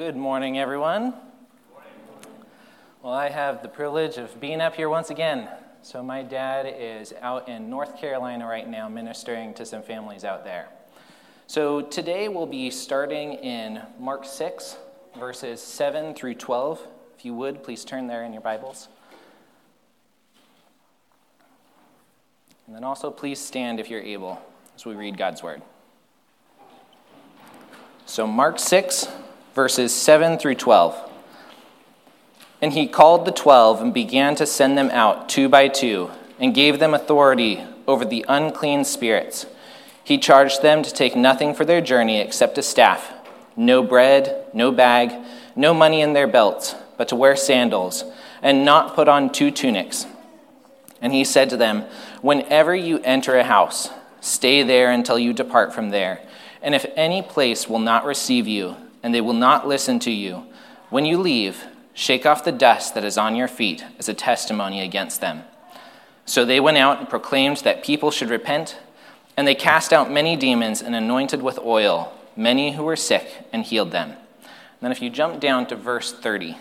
Good morning, everyone. Well, I have the privilege of being up here once again. So, my dad is out in North Carolina right now ministering to some families out there. So, today we'll be starting in Mark 6, verses 7 through 12. If you would, please turn there in your Bibles. And then also, please stand if you're able as we read God's Word. So, Mark 6, verses 7 through 12. And he called the twelve and began to send them out two by two, and gave them authority over the unclean spirits. He charged them to take nothing for their journey except a staff no bread, no bag, no money in their belts, but to wear sandals, and not put on two tunics. And he said to them, Whenever you enter a house, stay there until you depart from there. And if any place will not receive you, and they will not listen to you, when you leave, shake off the dust that is on your feet as a testimony against them. So they went out and proclaimed that people should repent, and they cast out many demons and anointed with oil many who were sick and healed them. And then, if you jump down to verse 30,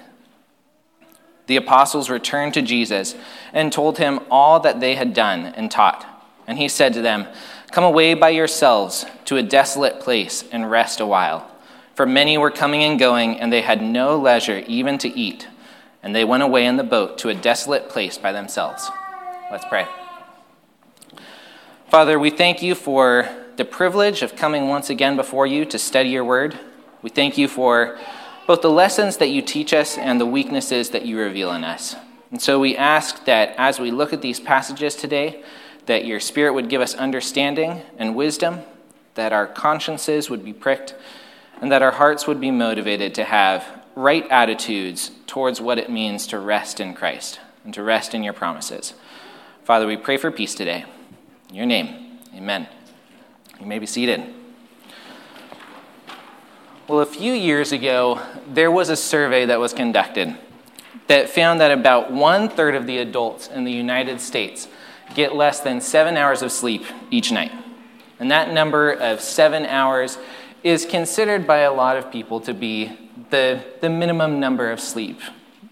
the apostles returned to Jesus and told him all that they had done and taught. And he said to them, Come away by yourselves to a desolate place and rest a while. For many were coming and going, and they had no leisure even to eat. And they went away in the boat to a desolate place by themselves. Let's pray. Father, we thank you for the privilege of coming once again before you to study your word. We thank you for both the lessons that you teach us and the weaknesses that you reveal in us. And so we ask that as we look at these passages today, that your spirit would give us understanding and wisdom, that our consciences would be pricked and that our hearts would be motivated to have right attitudes towards what it means to rest in Christ and to rest in your promises. Father, we pray for peace today. In your name, amen. You may be seated. Well, a few years ago, there was a survey that was conducted that found that about one third of the adults in the United States get less than seven hours of sleep each night. And that number of seven hours is considered by a lot of people to be the, the minimum number of sleep,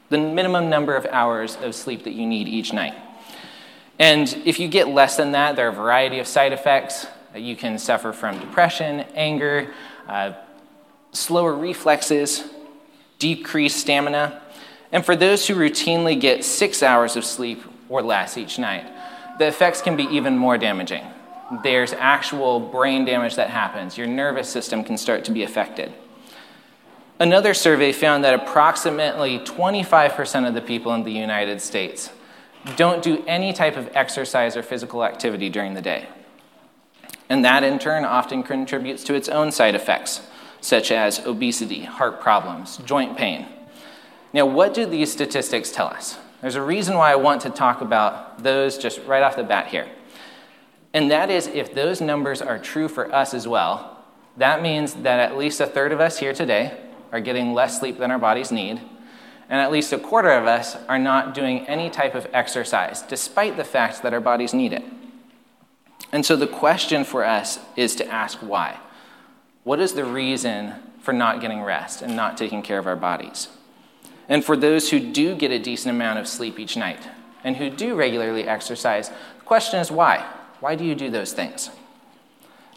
the minimum number of hours of sleep that you need each night. And if you get less than that, there are a variety of side effects. You can suffer from depression, anger, uh, slower reflexes, decreased stamina. And for those who routinely get six hours of sleep or less each night, the effects can be even more damaging there's actual brain damage that happens. Your nervous system can start to be affected. Another survey found that approximately 25% of the people in the United States don't do any type of exercise or physical activity during the day. And that in turn often contributes to its own side effects, such as obesity, heart problems, joint pain. Now, what do these statistics tell us? There's a reason why I want to talk about those just right off the bat here. And that is, if those numbers are true for us as well, that means that at least a third of us here today are getting less sleep than our bodies need, and at least a quarter of us are not doing any type of exercise, despite the fact that our bodies need it. And so the question for us is to ask why. What is the reason for not getting rest and not taking care of our bodies? And for those who do get a decent amount of sleep each night and who do regularly exercise, the question is why? Why do you do those things?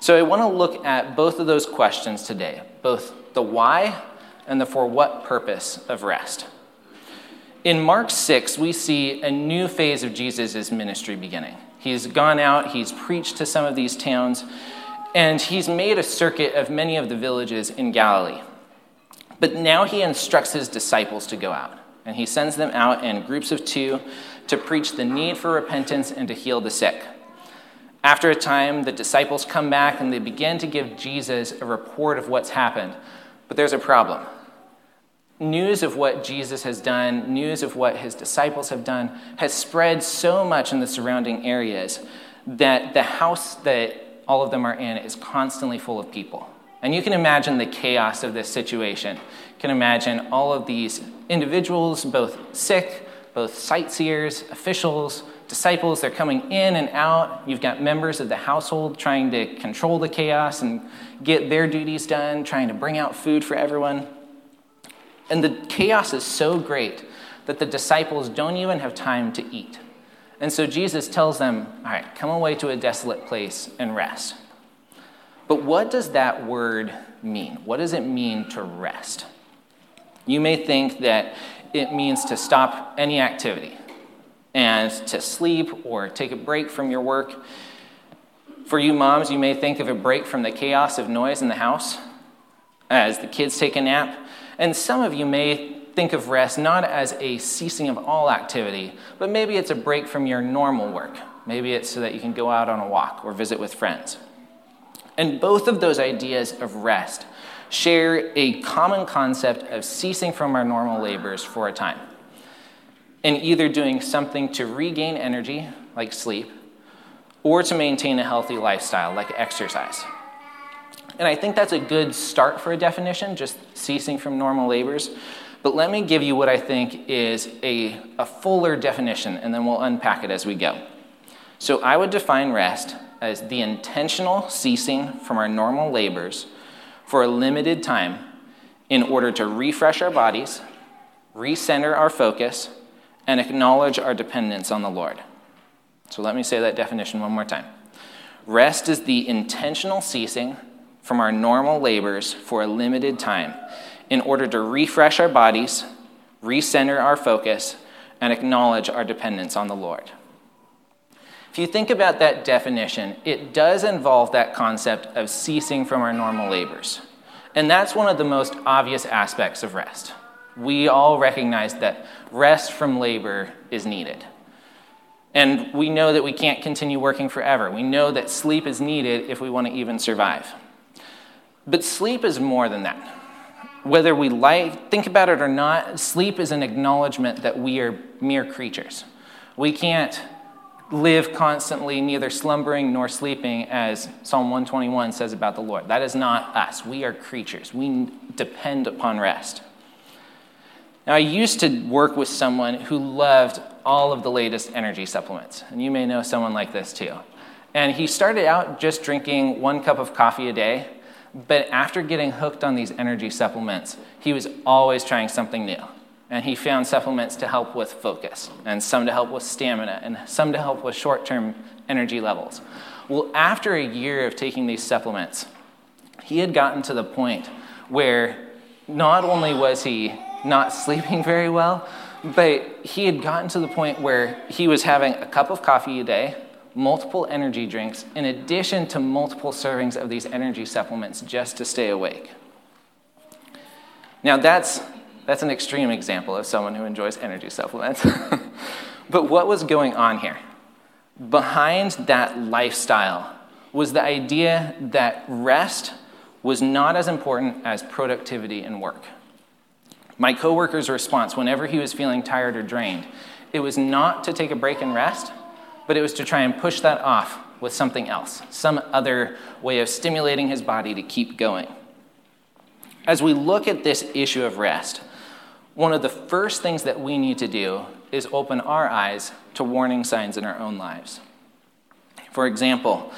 So I want to look at both of those questions today, both the why and the for what purpose of rest. In Mark 6, we see a new phase of Jesus' ministry beginning. He's gone out, he's preached to some of these towns, and he's made a circuit of many of the villages in Galilee. But now he instructs his disciples to go out, and he sends them out in groups of two to preach the need for repentance and to heal the sick. After a time, the disciples come back and they begin to give Jesus a report of what's happened. But there's a problem. News of what Jesus has done, news of what his disciples have done, has spread so much in the surrounding areas that the house that all of them are in is constantly full of people. And you can imagine the chaos of this situation. You can imagine all of these individuals, both sick, both sightseers, officials, disciples, they're coming in and out. You've got members of the household trying to control the chaos and get their duties done, trying to bring out food for everyone. And the chaos is so great that the disciples don't even have time to eat. And so Jesus tells them, All right, come away to a desolate place and rest. But what does that word mean? What does it mean to rest? You may think that it means to stop any activity and to sleep or take a break from your work. For you moms, you may think of a break from the chaos of noise in the house as the kids take a nap. And some of you may think of rest not as a ceasing of all activity, but maybe it's a break from your normal work. Maybe it's so that you can go out on a walk or visit with friends. And both of those ideas of rest share a common concept of ceasing from our normal labors for a time and either doing something to regain energy, like sleep, or to maintain a healthy lifestyle, like exercise. And I think that's a good start for a definition, just ceasing from normal labors. But let me give you what I think is a, a fuller definition, and then we'll unpack it as we go. So I would define rest as the intentional ceasing from our normal labors for a limited time in order to refresh our bodies, recenter our focus, and acknowledge our dependence on the Lord. So let me say that definition one more time. Rest is the intentional ceasing from our normal labors for a limited time in order to refresh our bodies, recenter our focus, and acknowledge our dependence on the Lord. If you think about that definition, it does involve that concept of ceasing from our normal labors. And that's one of the most obvious aspects of rest. We all recognize that rest from labor is needed. And we know that we can't continue working forever. We know that sleep is needed if we want to even survive. But sleep is more than that whether we like, think about it or not, sleep is an acknowledgement that we are mere creatures. We can't live constantly, neither slumbering nor sleeping, as Psalm 121 says about the Lord. That is not us. We are creatures. We depend upon rest. Now, I used to work with someone who loved all of the latest energy supplements, and you may know someone like this too. And he started out just drinking one cup of coffee a day but after getting hooked on these energy supplements, he was always trying something new. And he found supplements to help with focus, and some to help with stamina, and some to help with short term energy levels. Well, after a year of taking these supplements, he had gotten to the point where not only was he not sleeping very well, but he had gotten to the point where he was having a cup of coffee a day, multiple energy drinks in addition to multiple servings of these energy supplements just to stay awake. Now, that's, that's an extreme example of someone who enjoys energy supplements. but what was going on here? Behind that lifestyle was the idea that rest was not as important as productivity and work. My coworker's response whenever he was feeling tired or drained, it was not to take a break and rest, but it was to try and push that off with something else, some other way of stimulating his body to keep going. As we look at this issue of rest, one of the first things that we need to do is open our eyes to warning signs in our own lives. For example,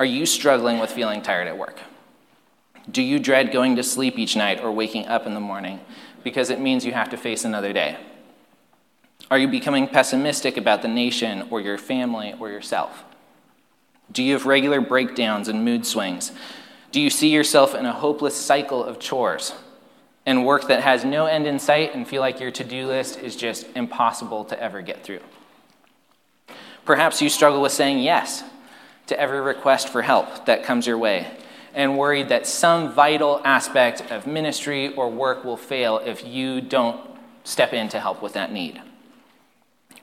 are you struggling with feeling tired at work? Do you dread going to sleep each night or waking up in the morning because it means you have to face another day? Are you becoming pessimistic about the nation or your family or yourself? Do you have regular breakdowns and mood swings? Do you see yourself in a hopeless cycle of chores and work that has no end in sight and feel like your to do list is just impossible to ever get through? Perhaps you struggle with saying yes to every request for help that comes your way and worried that some vital aspect of ministry or work will fail if you don't step in to help with that need.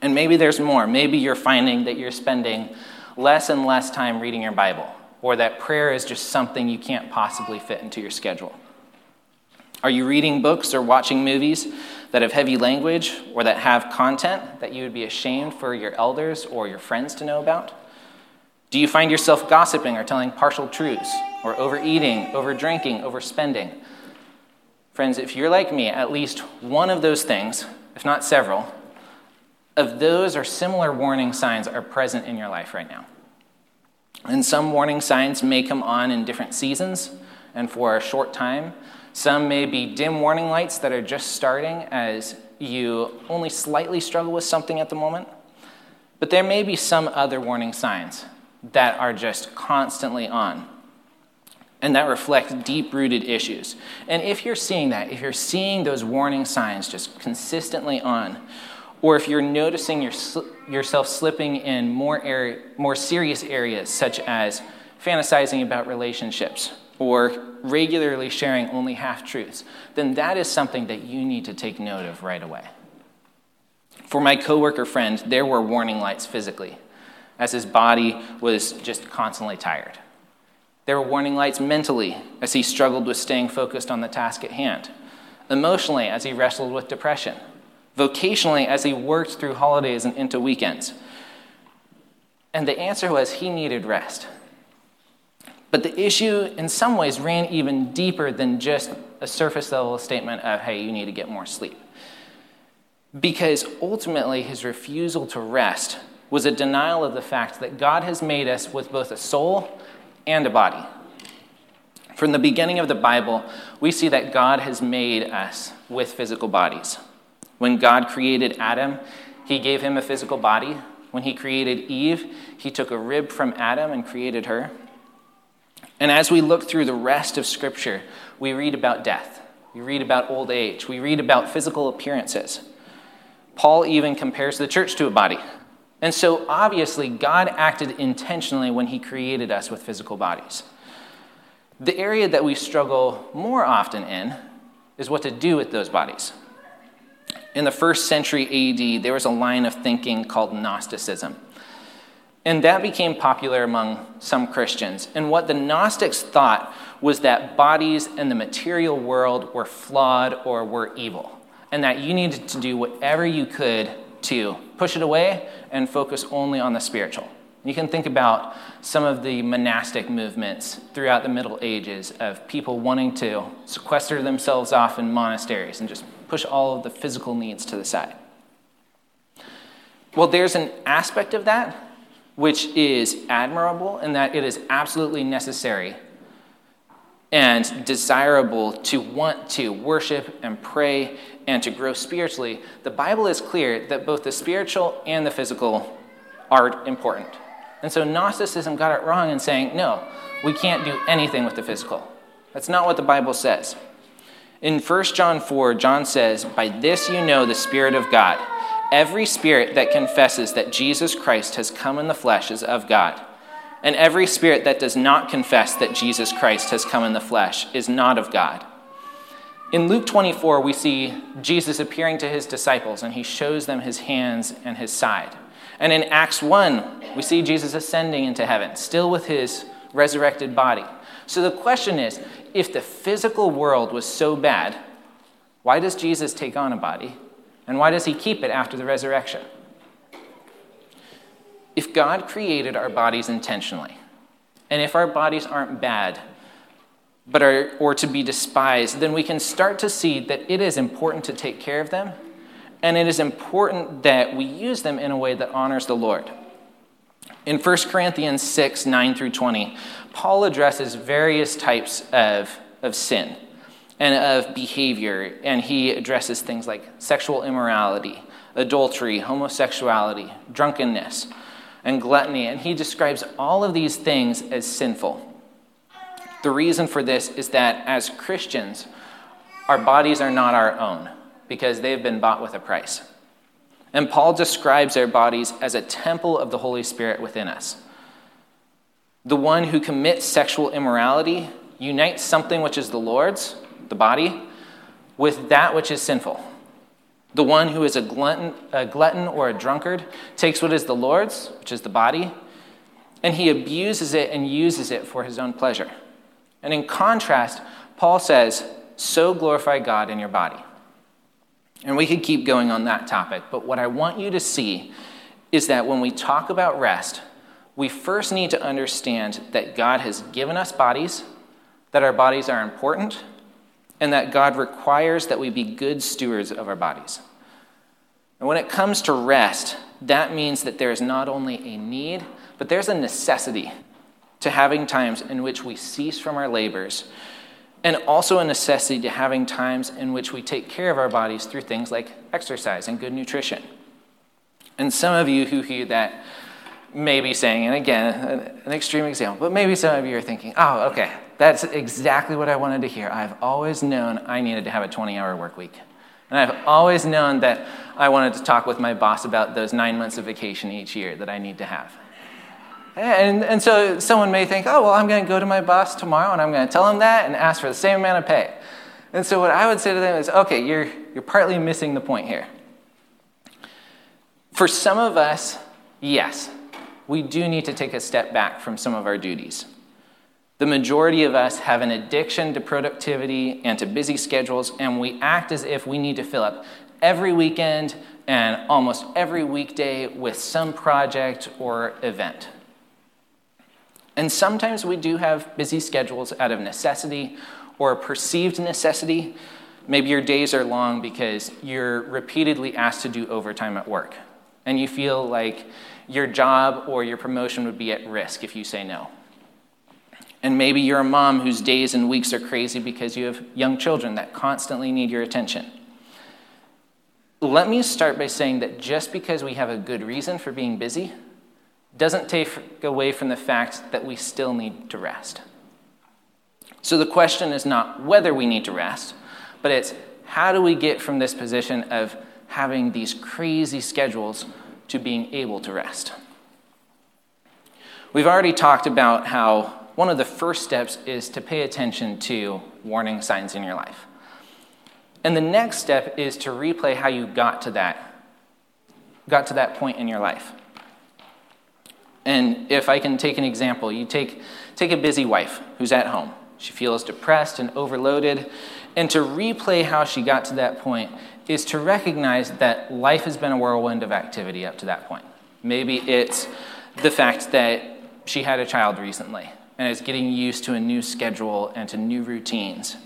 And maybe there's more. Maybe you're finding that you're spending less and less time reading your Bible, or that prayer is just something you can't possibly fit into your schedule. Are you reading books or watching movies that have heavy language or that have content that you would be ashamed for your elders or your friends to know about? Do you find yourself gossiping or telling partial truths, or overeating, overdrinking, overspending? Friends, if you're like me, at least one of those things, if not several, of those or similar warning signs are present in your life right now. And some warning signs may come on in different seasons and for a short time. Some may be dim warning lights that are just starting as you only slightly struggle with something at the moment. But there may be some other warning signs that are just constantly on and that reflect deep rooted issues. And if you're seeing that, if you're seeing those warning signs just consistently on, or if you're noticing your, yourself slipping in more, area, more serious areas, such as fantasizing about relationships or regularly sharing only half truths, then that is something that you need to take note of right away. For my coworker friend, there were warning lights physically, as his body was just constantly tired. There were warning lights mentally, as he struggled with staying focused on the task at hand, emotionally, as he wrestled with depression, vocationally, as he worked through holidays and into weekends. And the answer was he needed rest. But the issue, in some ways, ran even deeper than just a surface level statement of, hey, you need to get more sleep. Because ultimately, his refusal to rest was a denial of the fact that God has made us with both a soul and a body. From the beginning of the Bible, we see that God has made us with physical bodies. When God created Adam, he gave him a physical body. When he created Eve, he took a rib from Adam and created her. And as we look through the rest of Scripture, we read about death, we read about old age, we read about physical appearances. Paul even compares the church to a body. And so, obviously, God acted intentionally when he created us with physical bodies. The area that we struggle more often in is what to do with those bodies. In the first century AD, there was a line of thinking called Gnosticism. And that became popular among some Christians. And what the Gnostics thought was that bodies and the material world were flawed or were evil, and that you needed to do whatever you could to push it away and focus only on the spiritual. You can think about some of the monastic movements throughout the Middle Ages of people wanting to sequester themselves off in monasteries and just push all of the physical needs to the side. Well, there's an aspect of that which is admirable in that it is absolutely necessary and desirable to want to worship and pray and to grow spiritually, the Bible is clear that both the spiritual and the physical are important. And so Gnosticism got it wrong in saying, no, we can't do anything with the physical. That's not what the Bible says. In 1 John 4, John says, By this you know the Spirit of God. Every spirit that confesses that Jesus Christ has come in the flesh is of God. And every spirit that does not confess that Jesus Christ has come in the flesh is not of God. In Luke 24, we see Jesus appearing to his disciples, and he shows them his hands and his side. And in Acts 1, we see Jesus ascending into heaven, still with his resurrected body. So the question is if the physical world was so bad, why does Jesus take on a body? And why does he keep it after the resurrection? If God created our bodies intentionally, and if our bodies aren't bad, but are or to be despised, then we can start to see that it is important to take care of them, and it is important that we use them in a way that honors the Lord. In 1 Corinthians 6, 9 through 20, Paul addresses various types of, of sin and of behavior. And he addresses things like sexual immorality, adultery, homosexuality, drunkenness, and gluttony. And he describes all of these things as sinful. The reason for this is that as Christians, our bodies are not our own because they've been bought with a price. And Paul describes our bodies as a temple of the Holy Spirit within us. The one who commits sexual immorality unites something which is the Lord's the body, with that which is sinful. The one who is a glutton, a glutton or a drunkard takes what is the Lord's, which is the body, and he abuses it and uses it for his own pleasure. And in contrast, Paul says, So glorify God in your body. And we could keep going on that topic, but what I want you to see is that when we talk about rest, we first need to understand that God has given us bodies, that our bodies are important, and that God requires that we be good stewards of our bodies. And when it comes to rest, that means that there is not only a need, but there's a necessity to having times in which we cease from our labors and also a necessity to having times in which we take care of our bodies through things like exercise and good nutrition. And some of you who hear that may be saying, and again, an extreme example, but maybe some of you are thinking, oh, okay, that's exactly what I wanted to hear. I've always known I needed to have a 20 hour work week. And I've always known that I wanted to talk with my boss about those nine months of vacation each year that I need to have. And, and so someone may think, oh, well, I'm going to go to my boss tomorrow and I'm going to tell him that and ask for the same amount of pay. And so what I would say to them is, okay, you're, you're partly missing the point here. For some of us, yes, we do need to take a step back from some of our duties. The majority of us have an addiction to productivity and to busy schedules, and we act as if we need to fill up every weekend and almost every weekday with some project or event. And sometimes we do have busy schedules out of necessity or perceived necessity. Maybe your days are long because you're repeatedly asked to do overtime at work, and you feel like your job or your promotion would be at risk if you say no. And maybe you're a mom whose days and weeks are crazy because you have young children that constantly need your attention. Let me start by saying that just because we have a good reason for being busy doesn't take away from the fact that we still need to rest. So the question is not whether we need to rest, but it's how do we get from this position of having these crazy schedules to being able to rest? We've already talked about how one of the first steps is to pay attention to warning signs in your life. And the next step is to replay how you got to that got to that point in your life. And if I can take an example, you take, take a busy wife who's at home. She feels depressed and overloaded. And to replay how she got to that point is to recognize that life has been a whirlwind of activity up to that point. Maybe it's the fact that she had a child recently and is getting used to a new schedule and to new routines.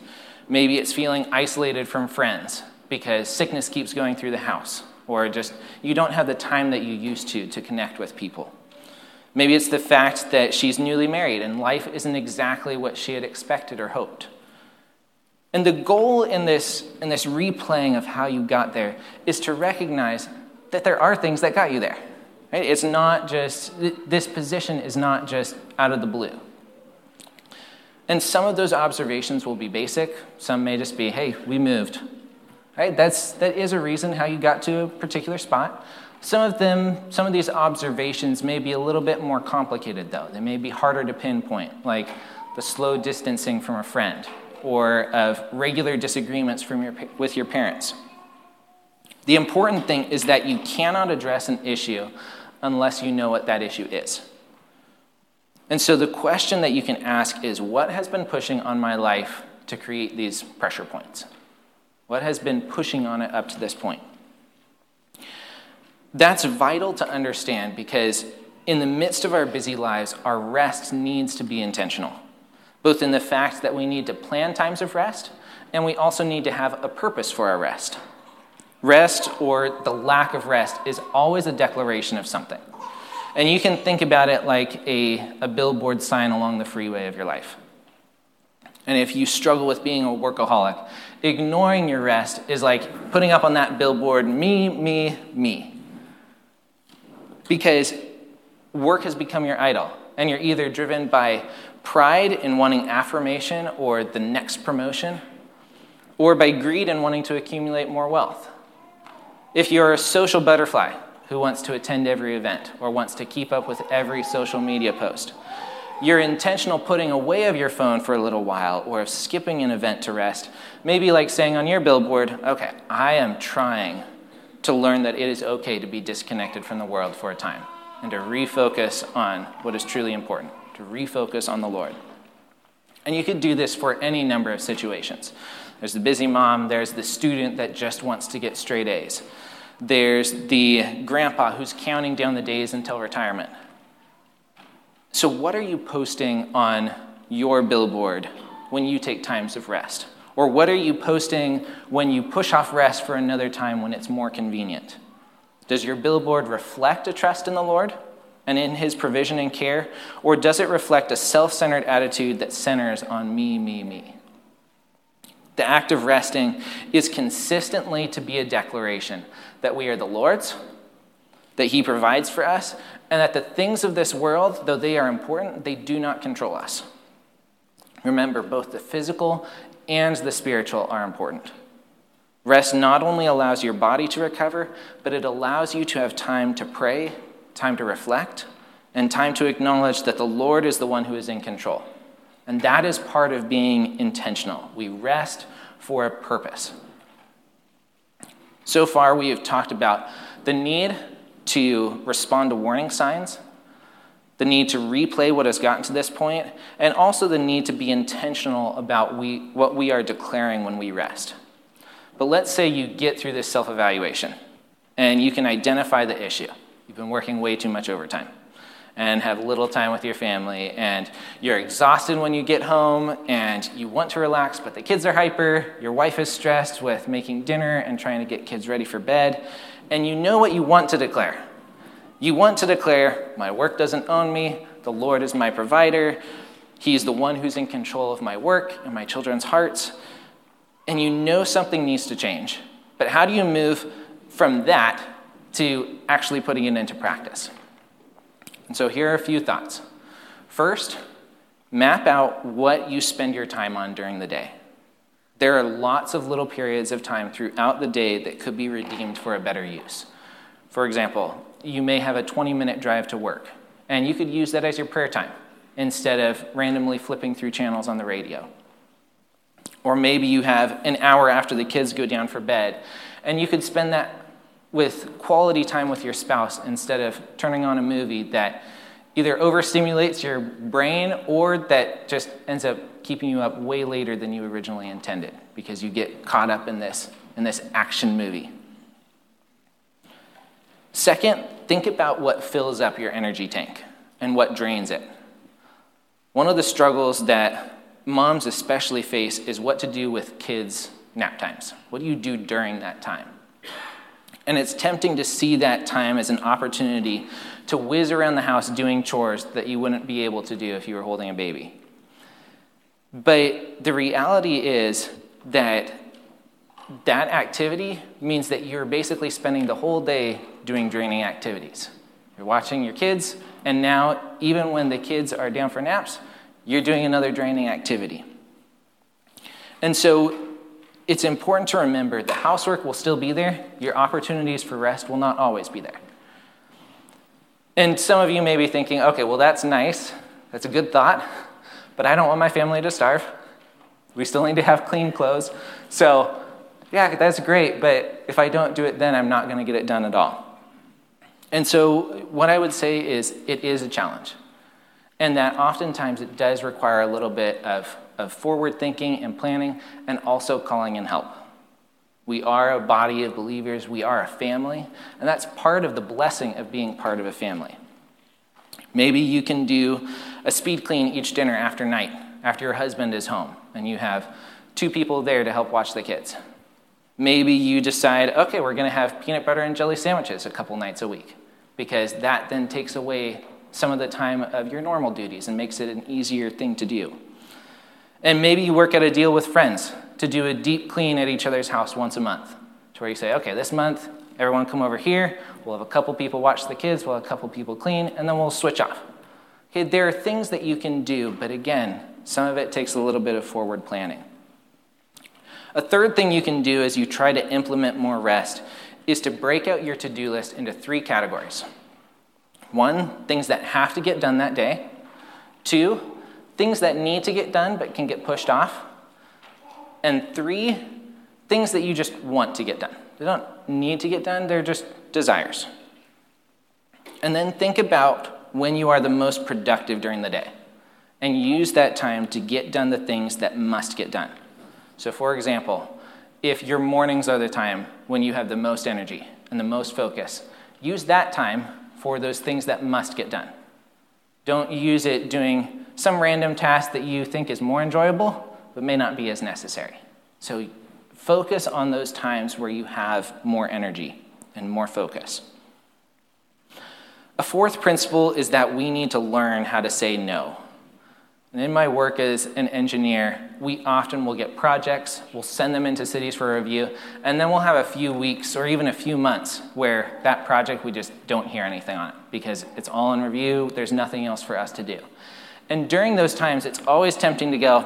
Maybe it's feeling isolated from friends because sickness keeps going through the house, or just you don't have the time that you used to to connect with people. Maybe it's the fact that she's newly married and life isn't exactly what she had expected or hoped. And the goal in this, in this replaying of how you got there is to recognize that there are things that got you there. Right? It's not just, this position is not just out of the blue. And some of those observations will be basic, some may just be, hey, we moved. Right? That's, that is a reason how you got to a particular spot. Some of them, some of these observations may be a little bit more complicated, though. They may be harder to pinpoint, like the slow distancing from a friend or of regular disagreements from your, with your parents. The important thing is that you cannot address an issue unless you know what that issue is. And so the question that you can ask is what has been pushing on my life to create these pressure points? What has been pushing on it up to this point? That's vital to understand because in the midst of our busy lives, our rest needs to be intentional, both in the fact that we need to plan times of rest and we also need to have a purpose for our rest. Rest or the lack of rest is always a declaration of something. And you can think about it like a, a billboard sign along the freeway of your life. And if you struggle with being a workaholic, ignoring your rest is like putting up on that billboard, me, me, me because work has become your idol, and you're either driven by pride in wanting affirmation or the next promotion, or by greed in wanting to accumulate more wealth. If you're a social butterfly who wants to attend every event or wants to keep up with every social media post, your intentional putting away of your phone for a little while or skipping an event to rest may be like saying on your billboard, okay, I am trying to learn that it is okay to be disconnected from the world for a time and to refocus on what is truly important, to refocus on the Lord. And you could do this for any number of situations. There's the busy mom, there's the student that just wants to get straight A's, there's the grandpa who's counting down the days until retirement. So, what are you posting on your billboard when you take times of rest? Or what are you posting when you push off rest for another time when it's more convenient? Does your billboard reflect a trust in the Lord and in His provision and care? Or does it reflect a self centered attitude that centers on me, me, me? The act of resting is consistently to be a declaration that we are the Lord's, that He provides for us, and that the things of this world, though they are important, they do not control us. Remember, both the physical and the spiritual are important. Rest not only allows your body to recover, but it allows you to have time to pray, time to reflect, and time to acknowledge that the Lord is the one who is in control. And that is part of being intentional. We rest for a purpose. So far, we have talked about the need to respond to warning signs, the need to replay what has gotten to this point, and also the need to be intentional about we, what we are declaring when we rest. But let's say you get through this self evaluation and you can identify the issue. You've been working way too much overtime and have little time with your family, and you're exhausted when you get home, and you want to relax, but the kids are hyper, your wife is stressed with making dinner and trying to get kids ready for bed, and you know what you want to declare. You want to declare, My work doesn't own me, the Lord is my provider, He's the one who's in control of my work and my children's hearts, and you know something needs to change. But how do you move from that to actually putting it into practice? And so here are a few thoughts. First, map out what you spend your time on during the day. There are lots of little periods of time throughout the day that could be redeemed for a better use. For example, you may have a 20 minute drive to work, and you could use that as your prayer time instead of randomly flipping through channels on the radio. Or maybe you have an hour after the kids go down for bed, and you could spend that with quality time with your spouse instead of turning on a movie that either overstimulates your brain or that just ends up keeping you up way later than you originally intended because you get caught up in this in this action movie. Second, think about what fills up your energy tank and what drains it. One of the struggles that moms especially face is what to do with kids' nap times. What do you do during that time? And it's tempting to see that time as an opportunity to whiz around the house doing chores that you wouldn't be able to do if you were holding a baby. But the reality is that that activity means that you're basically spending the whole day doing draining activities. You're watching your kids, and now, even when the kids are down for naps, you're doing another draining activity. And so it's important to remember the housework will still be there, your opportunities for rest will not always be there. And some of you may be thinking, okay, well, that's nice, that's a good thought, but I don't want my family to starve. We still need to have clean clothes. So, yeah, that's great, but if I don't do it then, I'm not going to get it done at all. And so, what I would say is it is a challenge, and that oftentimes it does require a little bit of of forward thinking and planning, and also calling in help. We are a body of believers, we are a family, and that's part of the blessing of being part of a family. Maybe you can do a speed clean each dinner after night, after your husband is home, and you have two people there to help watch the kids. Maybe you decide, okay, we're going to have peanut butter and jelly sandwiches a couple nights a week, because that then takes away some of the time of your normal duties and makes it an easier thing to do. And maybe you work out a deal with friends to do a deep clean at each other's house once a month, to where you say, okay, this month, everyone come over here, we'll have a couple people watch the kids, we'll have a couple people clean, and then we'll switch off. Okay, there are things that you can do, but again, some of it takes a little bit of forward planning. A third thing you can do as you try to implement more rest is to break out your to do list into three categories. One, things that have to get done that day. Two, things that need to get done but can get pushed off. And three, things that you just want to get done. They don't need to get done, they're just desires. And then think about when you are the most productive during the day and use that time to get done the things that must get done. So, for example, if your mornings are the time when you have the most energy and the most focus, use that time for those things that must get done. Don't use it doing some random task that you think is more enjoyable, but may not be as necessary. So focus on those times where you have more energy and more focus. A fourth principle is that we need to learn how to say no. And in my work as an engineer, we often will get projects, we'll send them into cities for review, and then we'll have a few weeks or even a few months where that project we just don't hear anything on it because it's all in review, there's nothing else for us to do. And during those times, it's always tempting to go,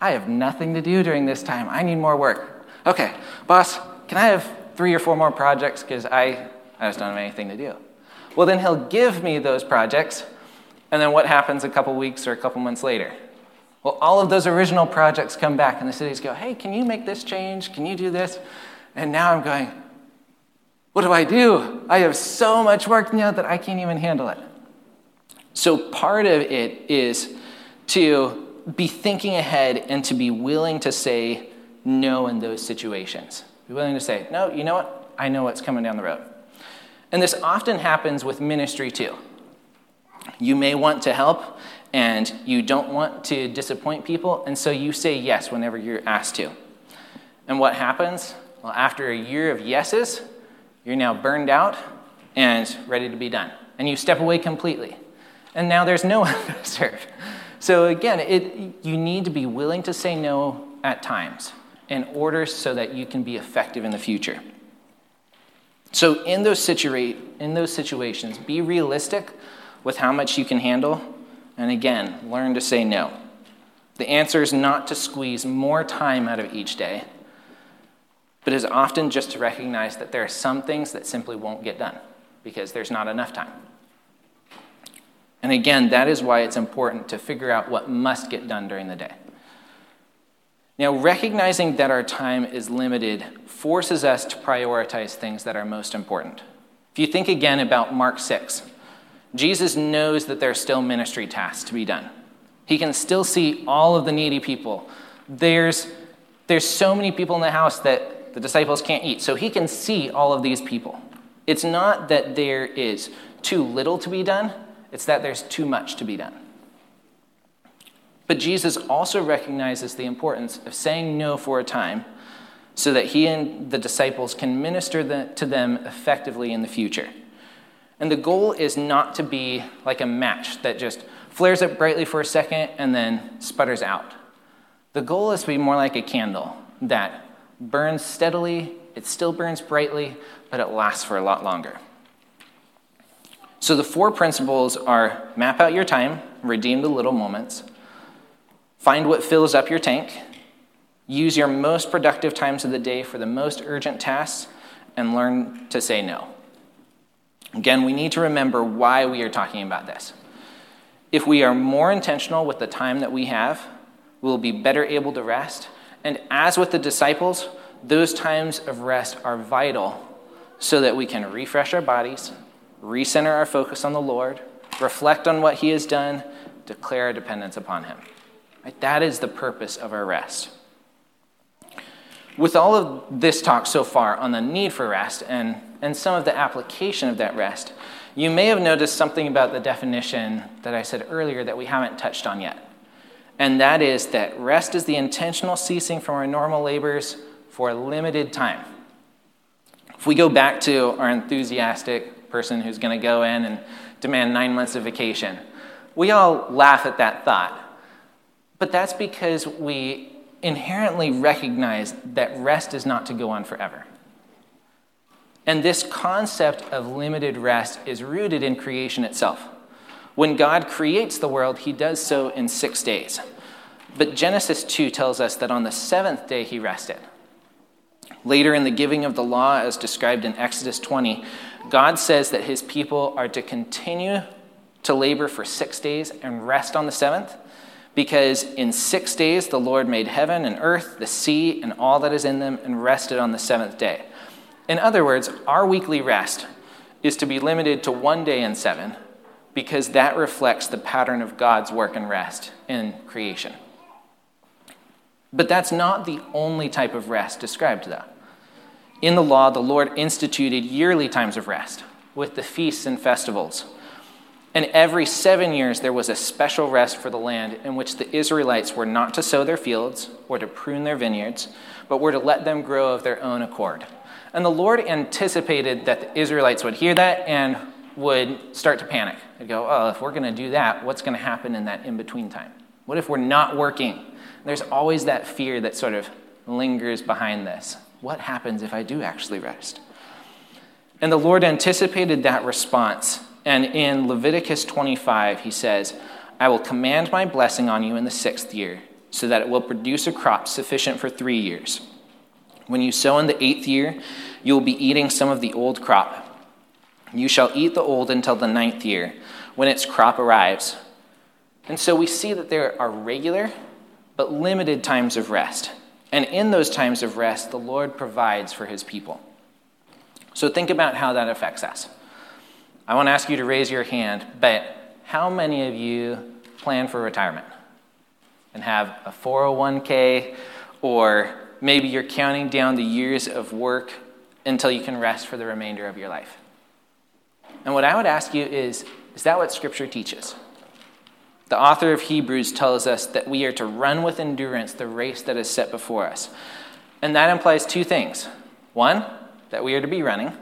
I have nothing to do during this time. I need more work. Okay, boss, can I have three or four more projects because I, I just don't have anything to do? Well, then he'll give me those projects and then what happens a couple weeks or a couple months later? Well, all of those original projects come back, and the cities go, hey, can you make this change? Can you do this? And now I'm going, what do I do? I have so much work now that I can't even handle it. So part of it is to be thinking ahead and to be willing to say no in those situations. Be willing to say, no, you know what? I know what's coming down the road. And this often happens with ministry too. You may want to help and you don't want to disappoint people, and so you say yes whenever you're asked to. And what happens? Well, after a year of yeses, you're now burned out and ready to be done. And you step away completely. And now there's no one to serve. So again, it, you need to be willing to say no at times in order so that you can be effective in the future. So in those, situa- in those situations, be realistic with how much you can handle, and again, learn to say no. The answer is not to squeeze more time out of each day, but is often just to recognize that there are some things that simply won't get done because there's not enough time. And again, that is why it's important to figure out what must get done during the day. Now, recognizing that our time is limited forces us to prioritize things that are most important. If you think again about Mark 6, Jesus knows that there are still ministry tasks to be done. He can still see all of the needy people. There's, there's so many people in the house that the disciples can't eat. So he can see all of these people. It's not that there is too little to be done, it's that there's too much to be done. But Jesus also recognizes the importance of saying no for a time so that he and the disciples can minister to them effectively in the future. And the goal is not to be like a match that just flares up brightly for a second and then sputters out. The goal is to be more like a candle that burns steadily, it still burns brightly, but it lasts for a lot longer. So the four principles are map out your time, redeem the little moments, find what fills up your tank, use your most productive times of the day for the most urgent tasks, and learn to say no. Again, we need to remember why we are talking about this. If we are more intentional with the time that we have, we'll be better able to rest. And as with the disciples, those times of rest are vital so that we can refresh our bodies, recenter our focus on the Lord, reflect on what He has done, declare our dependence upon Him. Right? That is the purpose of our rest. With all of this talk so far on the need for rest and and some of the application of that rest, you may have noticed something about the definition that I said earlier that we haven't touched on yet. And that is that rest is the intentional ceasing from our normal labors for a limited time. If we go back to our enthusiastic person who's going to go in and demand nine months of vacation, we all laugh at that thought. But that's because we inherently recognize that rest is not to go on forever. And this concept of limited rest is rooted in creation itself. When God creates the world, he does so in six days. But Genesis 2 tells us that on the seventh day he rested. Later in the giving of the law, as described in Exodus 20, God says that his people are to continue to labor for six days and rest on the seventh, because in six days the Lord made heaven and earth, the sea, and all that is in them, and rested on the seventh day. In other words, our weekly rest is to be limited to one day in seven because that reflects the pattern of God's work and rest in creation. But that's not the only type of rest described, though. In the law, the Lord instituted yearly times of rest with the feasts and festivals. And every seven years, there was a special rest for the land in which the Israelites were not to sow their fields or to prune their vineyards, but were to let them grow of their own accord. And the Lord anticipated that the Israelites would hear that and would start to panic. They'd go, oh, if we're going to do that, what's going to happen in that in between time? What if we're not working? There's always that fear that sort of lingers behind this. What happens if I do actually rest? And the Lord anticipated that response. And in Leviticus 25, he says, I will command my blessing on you in the sixth year, so that it will produce a crop sufficient for three years. When you sow in the eighth year, you will be eating some of the old crop. You shall eat the old until the ninth year, when its crop arrives. And so we see that there are regular but limited times of rest. And in those times of rest, the Lord provides for his people. So think about how that affects us. I want to ask you to raise your hand, but how many of you plan for retirement and have a 401k, or maybe you're counting down the years of work until you can rest for the remainder of your life? And what I would ask you is is that what Scripture teaches? The author of Hebrews tells us that we are to run with endurance the race that is set before us. And that implies two things. One, that we are to be running,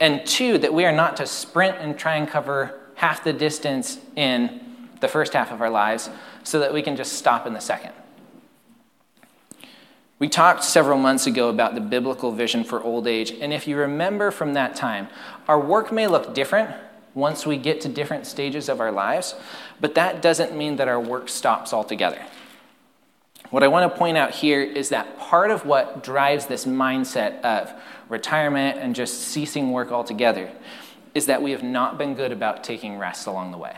and two, that we are not to sprint and try and cover half the distance in the first half of our lives so that we can just stop in the second. We talked several months ago about the biblical vision for old age, and if you remember from that time, our work may look different once we get to different stages of our lives, but that doesn't mean that our work stops altogether. What I want to point out here is that part of what drives this mindset of retirement and just ceasing work altogether is that we have not been good about taking rest along the way.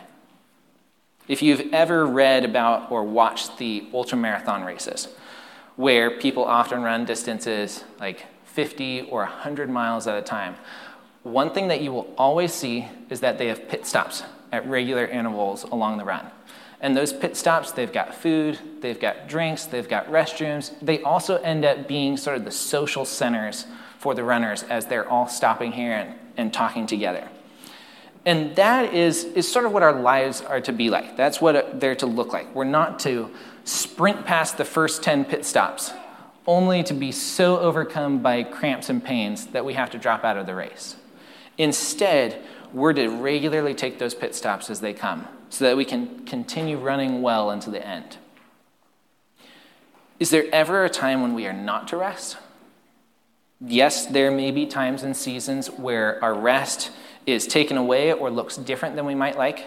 If you've ever read about or watched the ultramarathon races, where people often run distances like 50 or 100 miles at a time, one thing that you will always see is that they have pit stops at regular intervals along the run. And those pit stops, they've got food, they've got drinks, they've got restrooms. They also end up being sort of the social centers for the runners as they're all stopping here and, and talking together. And that is, is sort of what our lives are to be like. That's what they're to look like. We're not to sprint past the first 10 pit stops, only to be so overcome by cramps and pains that we have to drop out of the race. Instead, we're to regularly take those pit stops as they come so that we can continue running well into the end. Is there ever a time when we are not to rest? Yes, there may be times and seasons where our rest is taken away or looks different than we might like.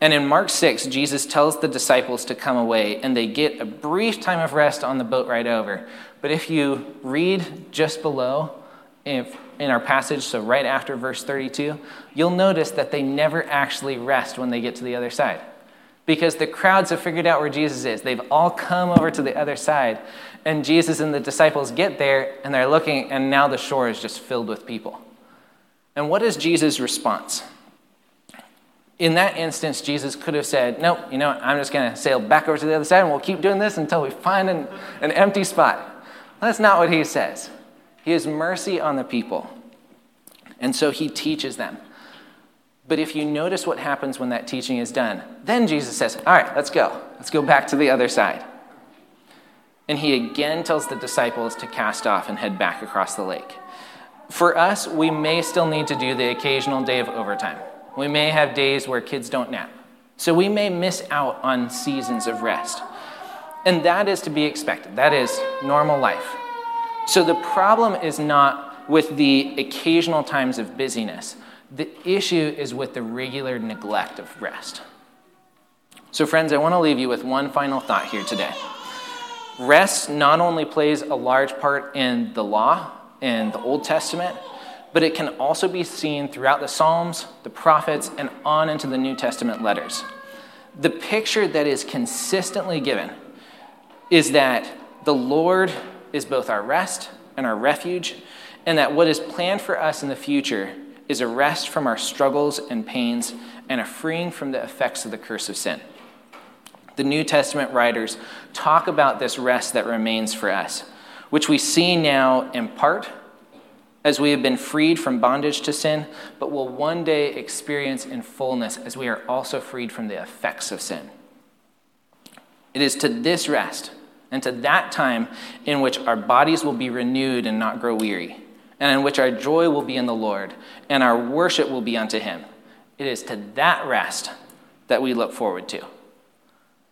And in Mark 6, Jesus tells the disciples to come away, and they get a brief time of rest on the boat right over. But if you read just below, if in our passage, so right after verse 32, you'll notice that they never actually rest when they get to the other side. Because the crowds have figured out where Jesus is. They've all come over to the other side. And Jesus and the disciples get there, and they're looking, and now the shore is just filled with people. And what is Jesus' response? In that instance, Jesus could have said, Nope, you know? I'm just going to sail back over to the other side, and we'll keep doing this until we find an, an empty spot. That's not what he says. He has mercy on the people. And so he teaches them. But if you notice what happens when that teaching is done, then Jesus says, All right, let's go. Let's go back to the other side. And he again tells the disciples to cast off and head back across the lake. For us, we may still need to do the occasional day of overtime. We may have days where kids don't nap. So we may miss out on seasons of rest. And that is to be expected. That is normal life. So the problem is not with the occasional times of busyness, the issue is with the regular neglect of rest. So, friends, I want to leave you with one final thought here today. Rest not only plays a large part in the law in the Old Testament, but it can also be seen throughout the Psalms, the prophets, and on into the New Testament letters. The picture that is consistently given is that the Lord is both our rest and our refuge, and that what is planned for us in the future is a rest from our struggles and pains and a freeing from the effects of the curse of sin. The New Testament writers talk about this rest that remains for us, which we see now in part as we have been freed from bondage to sin, but will one day experience in fullness as we are also freed from the effects of sin. It is to this rest and to that time in which our bodies will be renewed and not grow weary, and in which our joy will be in the Lord, and our worship will be unto Him. It is to that rest that we look forward to.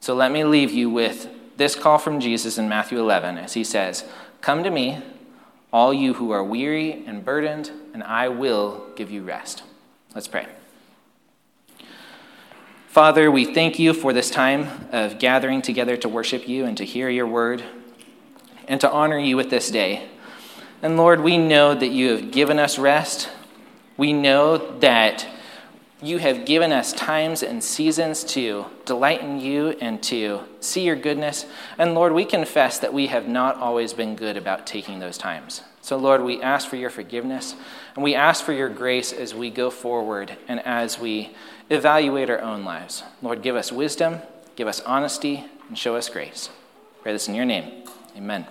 So let me leave you with this call from Jesus in Matthew 11 as he says, Come to me, all you who are weary and burdened, and I will give you rest. Let's pray. Father, we thank you for this time of gathering together to worship you and to hear your word and to honor you with this day. And Lord, we know that you have given us rest. We know that you have given us times and seasons to delight in you and to see your goodness. And Lord, we confess that we have not always been good about taking those times. So, Lord, we ask for your forgiveness and we ask for your grace as we go forward and as we evaluate our own lives. Lord, give us wisdom, give us honesty, and show us grace. Pray this in your name. Amen.